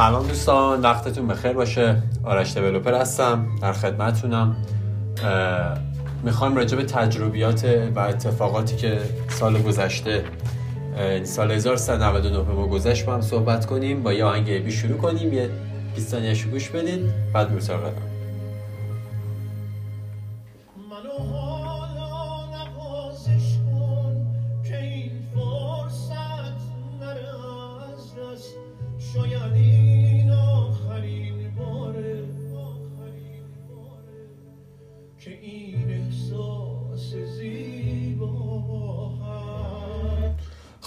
سلام دوستان وقتتون بخیر باشه. آرش دیولوپر هستم در خدمتتونم می‌خوام راجع به تجربیات و اتفاقاتی که سال گذشته سال 1399 به ما گذشت با هم صحبت کنیم. با یه آهنگ شروع کنیم. یه 20 ثانیه گوش بدید بعد می‌رسه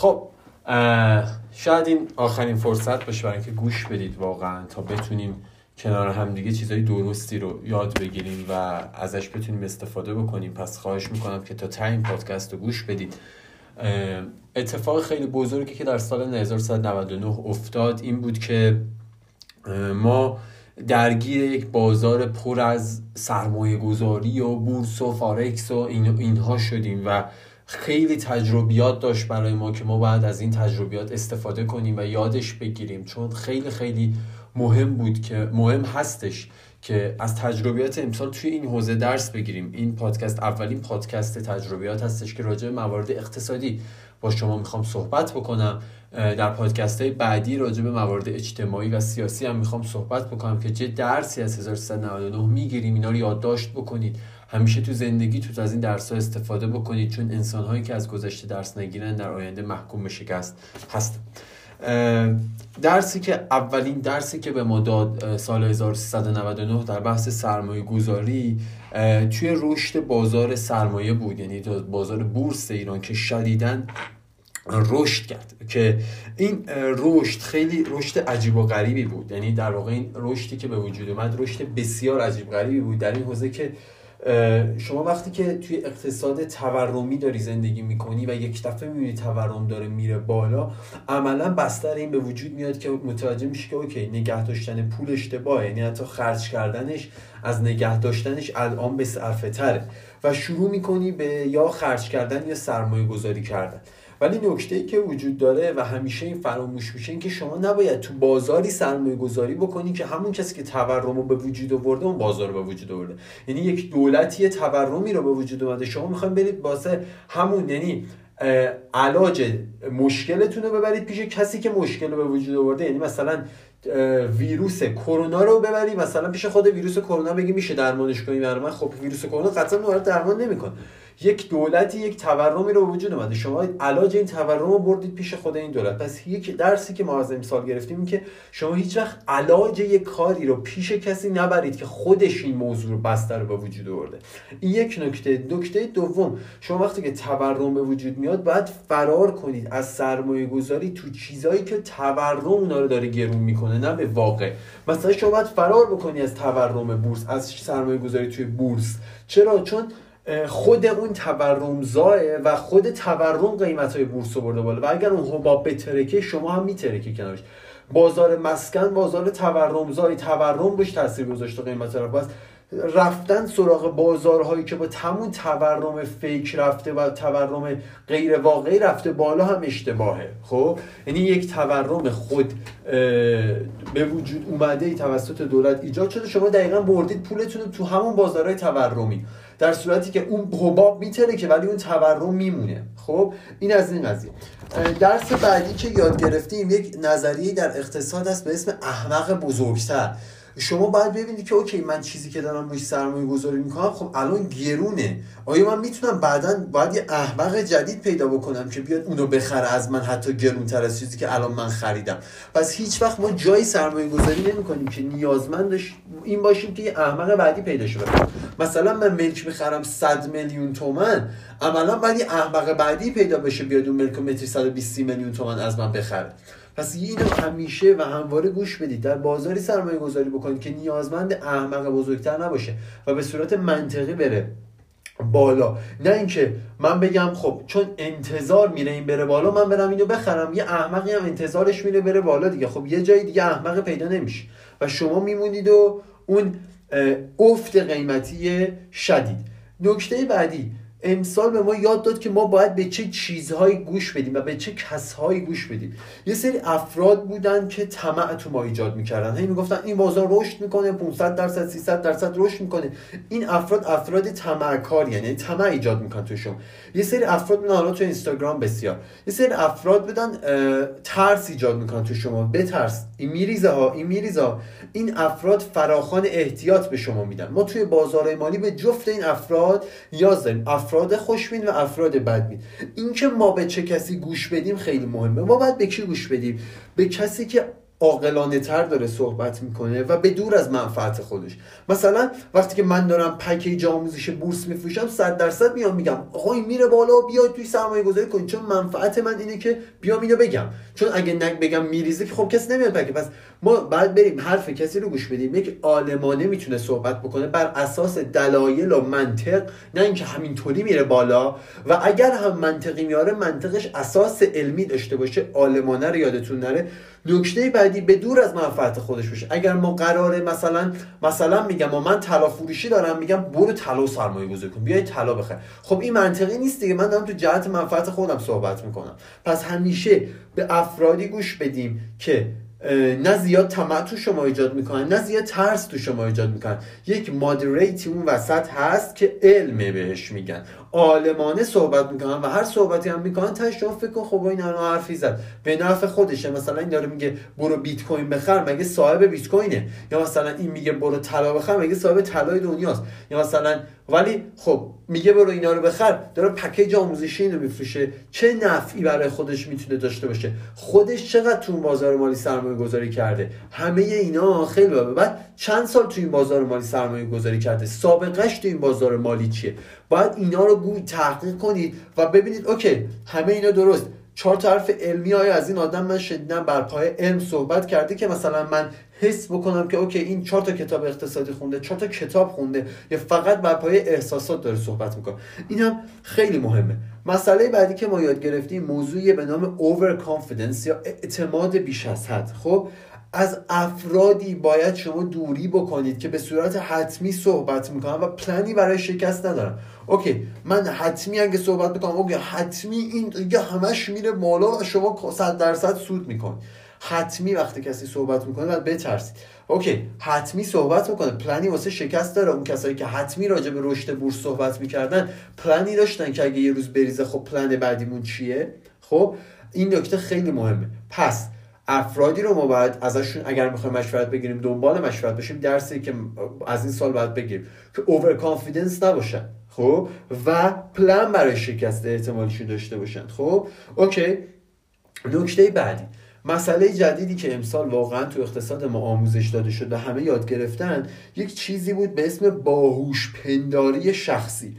خب شاید این آخرین فرصت باشه برای اینکه گوش بدید واقعا تا بتونیم کنار هم دیگه چیزای درستی رو یاد بگیریم و ازش بتونیم استفاده بکنیم. پس خواهش می‌کنم که تا تا این پادکست رو گوش بدید. اتفاق خیلی بزرگی که در سال 1999 افتاد این بود که ما درگیر یک بازار پر از سرمایه گذاری و بورس و فارکس و این اینها شدیم و خیلی تجربیات داشت برای ما که ما باید از این تجربیات استفاده کنیم و یادش بگیریم. چون خیلی خیلی مهم بود که مهم هستش که از تجربیات امسال توی این حوزه درس بگیریم. این پادکست اولین پادکست تجربیات هستش که راجع به موارد اقتصادی با شما می‌خوام صحبت بکنم. در پادکست های بعدی راجع به موارد اجتماعی و سیاسی هم می‌خوام صحبت بکنم که چه درسی از 1399 می‌گیریم. اینا رو یادداشت بکنید. همیشه تو زندگی تو از این درس ها استفاده بکنید چون انسان هایی که از گذشته درس نگیرن در آینده محکوم به شکست هست درسی که اولین درسی که به ما داد سال 1399 در بحث سرمایه گذاری توی رشد بازار سرمایه بود. یعنی بازار بورس ایران که شدیدن رشد کرد. که این رشد خیلی رشد عجیب و غریبی بود. یعنی در واقع این رشدی که به وجود اومد رشد بسیار عجیب غریبی بود. در این حوزه که شما وقتی که توی اقتصاد تورمی داری زندگی می‌کنی و یک دفعه می‌بینی تورم داره میره بالا عملا بستر این به وجود میاد که متوجه میشه که اوکی نگه داشتن پول اشتباهه. یعنی حتی خرج کردنش از نگه داشتنش الان به صرفه تره و شروع می‌کنی به یا خرج کردن یا سرمایه گذاری کردن. ولی نکته ای که وجود داره و همیشه این فراموش میشه این که شما نباید تو بازاری سرمایه گذاری بکنی که همون کسی که تورم رو به وجود آورده اون بازار رو به وجود آورده. یعنی یک دولتی تورمی رو به وجود اومده. شما می‌خواین برید واسه همون یعنی علاج مشکلتون رو ببرید پیش کسی که مشکل رو به وجود آورده. یعنی مثلا ویروس کرونا رو ببری. مثلا پیش خود ویروس کرونا بگی میشه درمانش کنی برای من. خب ویروس کرونا قطعا درمان نمی‌کنه. یک دولتی یک تورمی رو وجود اومده. شما علاج این تورم رو بردید پیش خود این دولت. پس یک درسی که ما از امسال گرفتیم این که شما هیچ وقت علاج یک کاری رو پیش کسی نبرید که خودش این موضوع بستر رو به وجود آورده. این یک نکته. نکته دوم شما وقتی که تورم به وجود میاد باید فرار کنید از سرمایه گذاری تو چیزایی که تورم اونا رو داره گرون می‌کنه. نه به واقع. مثلا شما باید فرار بکنی از تورم بورس از سرمایه گذاری توی بورس. چرا؟ چون خود اون تورمزاه و خود تورم قیمت های بورس برده بالا. و اگر اون حباب بترکه شما هم میترکه کنارش. بازار مسکن بازار تورمزای تورم بهش تاثیر گذاشته قیمت رو بس رفتن سراغ بازارهایی که با تمون تورم فیک رفته و تورم غیر واقعی رفته بالا هم اشتباهه. خب؟ یعنی یک تورم خود به وجود اومده ای توسط دولت ایجاد شده. شما دقیقا بردید پولتون تو همون بازارهای تورمی. در صورتی که اون حباب میتره که ولی اون تورم میمونه. خب؟ این از این قضیه. درس بعدی که یاد گرفتیم یک نظریه در اقتصاد است به اسم احمق بزرگتر. شما باید ببینید که اوکی من چیزی که دارم روش سرمایه گذاری می‌کنم خب الان گرونه. آیا من می‌تونم بعدا باید یه احمق جدید پیدا بکنم که بیاد اونو بخره از من حتی گرونتر از چیزی که الان من خریدم؟ پس هیچ وقت ما جایی سرمایه گذاری نمی کنیم که نیازمند این باشیم که یه احمق بعدی پیدا شده مثلا من ملک می‌خرم 100 میلیون تومن عملا باید یه احمق بعدی پیدا بشه بیاد اون ملک متری 120 میلیون تومن از من بخره. پس اینو همیشه و همواره گوش بدید. در بازاری سرمایه گذاری بکنید که نیازمند احمق بزرگتر نباشه و به صورت منطقی بره بالا. نه اینکه من بگم خب چون انتظار میره این بره بالا من برم اینو بخرم. یه احمقی هم انتظارش میره بره بالا دیگه. خب یه جای دیگه احمق پیدا نمیشه و شما میمونید و اون افت قیمتی شدید. نکته بعدی امسال به ما یاد داد که ما باید به چه چیزهایی گوش بدیم و به چه کسهایی گوش بدیم. یه سری افراد بودن که طمع تو ما ایجاد می‌کردن. هی می‌گفتن این بازار رشد می‌کنه 500 درصد 300 درصد رشد می‌کنه. این افراد افراد طمعکار یعنی طمع ایجاد می‌کنن تو شما یه سری افراد بودن حالا تو اینستاگرام بسیار. یه سری افراد بودن ترس ایجاد می‌کنن تو شما. بترس. این میریزه ها این میریزه ها این افراد فراخان احتیاط به شما میدن. ما توی بازار مالی به جفت این افراد نیاز داریم. خوشبین و افراد بدبین اینکه ما به چه کسی گوش بدیم خیلی مهمه. ما باید به کی گوش بدیم؟ به کسی که عاقلانه تر داره صحبت می‌کنه و به دور از منفعت خودش. مثلا وقتی که من دارم پکیج آموزش بورس میفروشم 100 درصد میام میگم آقا این میره بالا بیاید توی سرمایه گذاری کنید چون منفعت من اینه که بیام اینو بگم. چون اگه نگ بگم میریزه که خب کسی نمیاد پکیج. پس ما بعد بریم حرف کسی رو گوش بدیم. یک عالمانه می‌تونه صحبت بکنه بر اساس دلایل و منطق نه اینکه همینطوری میره بالا. و اگر هم منطقی میاره منطقش اساس علمی داشته باشه عالمانه رو یادتون نره. نکته بعدی به دور از منفعت خودش باشه. اگر ما قراره مثلا مثلا میگم من طلا فروشی دارم میگم برو طلا سرمایه گذاری کن بیای طلا بخر. خب این منطقی نیست دیگه. من دارم تو جهت منفعت خودم صحبت می‌کنم. پس همیشه به افرادی گوش بدیم که نه زیاد طمع تو شما ایجاد می‌کنن نه زیاد ترس تو شما ایجاد می‌کنن. یک مادریتی اون وسط هست که علمه بهش میگن. عالمانه صحبت می‌کنن و هر صحبتی هم می‌کنن تا شما فکر کن خب این الان حرفی زد. به نفع خودشه. مثلا این داره میگه برو بیت کوین بخر مگه صاحب بیت کوینه؟ یا مثلا این میگه برو طلا بخر مگه صاحب طلای دنیاست؟ یا مثلا ولی خب میگه برو اینا رو بخر داره پکیج آموزشی اینو میفروشه. چه نفعی برای خودش می‌تونه داشته باشه؟ خودش چقدر تو بازار مالی سرمایه گذاری کرده؟ همه اینا خیلی بعد چند سال تو این بازار مالی سرمایه گذاری کرده؟ سابقش تو این بازار مالی چیه؟ باید اینا رو گوی تحقیق کنید و ببینید okay همه اینا درست. چهار تا حرف علمی ای از این آدم من شنیدم بر پایه علم صحبت کرده که مثلا من حس بکنم که okay این چهار تا کتاب اقتصادی خونده چهار تا کتاب خونده یا فقط بر پایه احساسات داره صحبت می‌کنه. این هم خیلی مهمه. مسئله بعدی که ما یاد گرفتیم موضوعی به نام over confidence یا اعتماد بیش از حد. خب از افرادی باید شما دوری بکنید که به صورت حتمی صحبت می‌کنن و پلنی برای شکست ندارن. okay من حتمی اگه صحبت می‌کنم okay حتمی این دیگه همش میره بالا و شما صد درصد سود میکنین حتمی وقتی کسی صحبت می‌کنه باید بترسید. okay حتمی صحبت می‌کنه. پلنی واسه شکست داره. اون کسایی که حتمی راجع به رشد بورس صحبت می‌کردن پلنی داشتن که اگه یه روز بریزه خب پلن بعدیمون چیه؟ خب این نکته خیلی مهمه. پس افرادی رو ما باید ازشون اگر می‌خوایم مشورت بگیریم دنبال مشورت باشیم درسی که از این سال باید بگیریم که over confidence نباشن خب و پلن برای شکست احتمالیشون داشته باشن. خب okay. نکته بعدی. مسئله جدیدی که امسال واقعا تو اقتصاد ما آموزش داده شد و همه یاد گرفتن یک چیزی بود به اسم باهوش پنداری شخصی.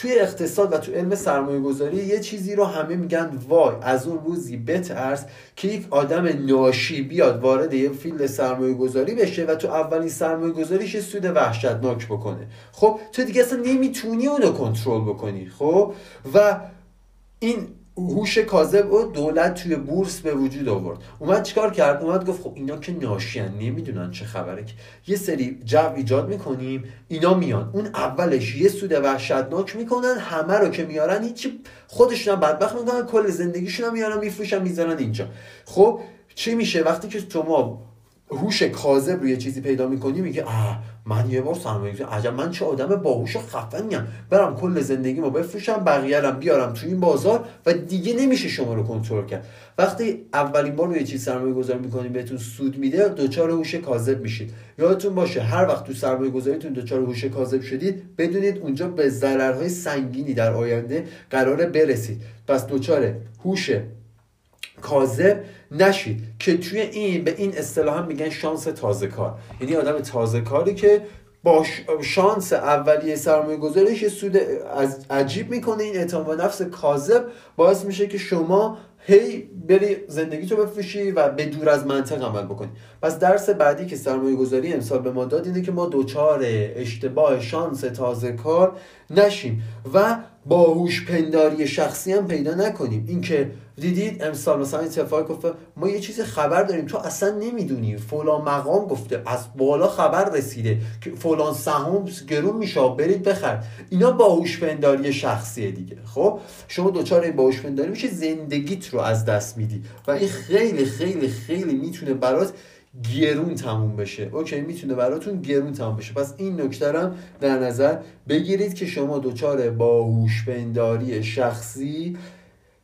توی اقتصاد و تو علم سرمایه گذاری یه چیزی رو همه میگن وای از اون روزی بترس که یک آدم ناشی بیاد وارد یه field سرمایه گذاری بشه و تو اولین سرمایه گذاریش سود وحشتناک بکنه. خب تو دیگه اصلا نمی‌تونی اونو کنترل بکنی خب؟ و این هوش کاذب و دولت توی بورس به وجود آورد. اومد چیکار کرد؟ اومد گفت خب اینا که ناشیان نمی‌دونن چه خبره. یه سری جو ایجاد می‌کنیم اینا میان. اون اولش یه سود وحشتناک می‌کنن همه رو که میارن هیچی خودشون بدبخت می‌کنن کل زندگیشون هم میارن میفروشن می‌ذارن اینجا. خب چی میشه؟ وقتی که تو ما هوش کاذب روی چیزی پیدا می‌کنی میگه آه من یه بار سرمایه عجب من چه آدم باهوش و خفنیم برم کل زندگیمو بفروشم بقیه بیارم تو این بازار و دیگه نمیشه شما رو کنترل کرد. وقتی اولین بار روی چیز سرمایه گذاری می‌کنید بهتون سود میده دوچار هوش کاذب میشید. یادتون باشه هر وقت تو سرمایه گذاریتون دوچار هوش کاذب شدید بدونید اونجا به ضررهای سنگینی در آینده قراره برسید. پس دوچار هوش کاذب نشید که توی این به این اصطلاح هم میگن شانس تازه کار. یعنی آدم تازه کاری که با شانس اولیه سرمایه گذاریش سود از عجیب می‌کنه. این اعتماد و نفس کاذب باعث میشه که شما هی بری زندگی تو بفروشی و به دور از منطق عمل بکنی. پس درس بعدی که سرمایه گذاری امسال به ما داد اینه که ما دوچار اشتباه شانس تازه کار نشیم. و باهوش پنداری شخصی هم پیدا نکنیم. اینکه دیدید امسال مثلا اتفاق گفته ما یه چیز خبر داریم تو اصلا نمی‌دونی. فلان مقام گفته از بالا خبر رسیده که فلان سهام گرون میشه برید بخر. اینا باهوش پنداری شخصیه دیگه. خب؟ شما دوچار باهوش پنداری میشه زندگیت رو از دست میدی. و این خیلی خیلی خیلی می‌تونه برات گرون تموم بشه. اوکی می‌تونه براتون گرون تموم بشه. پس این نکته هم در نظر بگیرید که شما دچار باهوش پنداری شخصی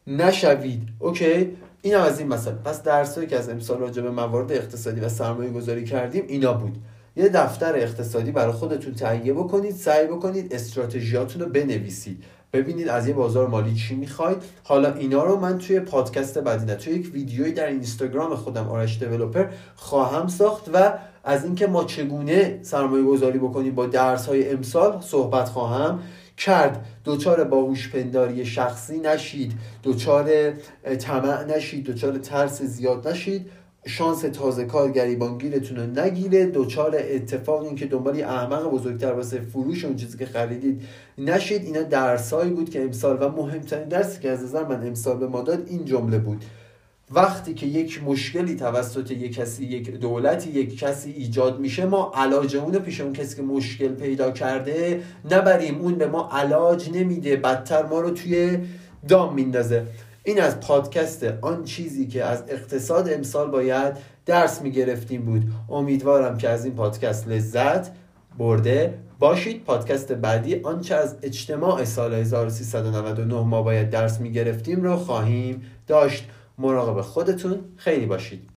نشوید. اوکی این هم از این مثلا پس درسایی که از امسال راجع به موارد اقتصادی و سرمایه گذاری کردیم اینا بود. یه دفتر اقتصادی برای خودتون تهیه بکنید سعی بکنید استراتژیاتون رو بنویسید. ببینید از یه بازار مالی چی می‌خواید. حالا اینا رو من توی پادکست بعدی نه توی یک ویدیویی در اینستاگرام خودم آرش دیولپر خواهم ساخت و از اینکه ما چگونه سرمایه گذاری بکنیم با درس های امسال صحبت خواهم کرد. دوچار باهوش پنداری شخصی نشید. دوچار طمع نشید. دوچار ترس زیاد نشید. شانس تازه کار گریبانگیرتون رو نگیره. دوچار اتفاق این که دنبال احمق بزرگتر واسه فروش اون چیزی که خریدید نشید. اینا درسایی بود که امسال و مهمترین درسی که از نظر من امسال به ما داد این جمله بود. وقتی که یک مشکلی توسط یک کسی یک دولتی یک کسی ایجاد میشه ما علاج اون پیش اون کسی که مشکل پیدا کرده نبریم. اون به ما علاج نمیده. بدتر ما رو توی دام میندازه. این از پادکست آن چیزی که از اقتصاد امسال باید درس می‌گرفتیم بود. امیدوارم که از این پادکست لذت برده باشید. پادکست بعدی آنچه از اجتماع سال 1399 ما باید درس می‌گرفتیم رو خواهیم داشت. مراقب خودتون خیلی باشید.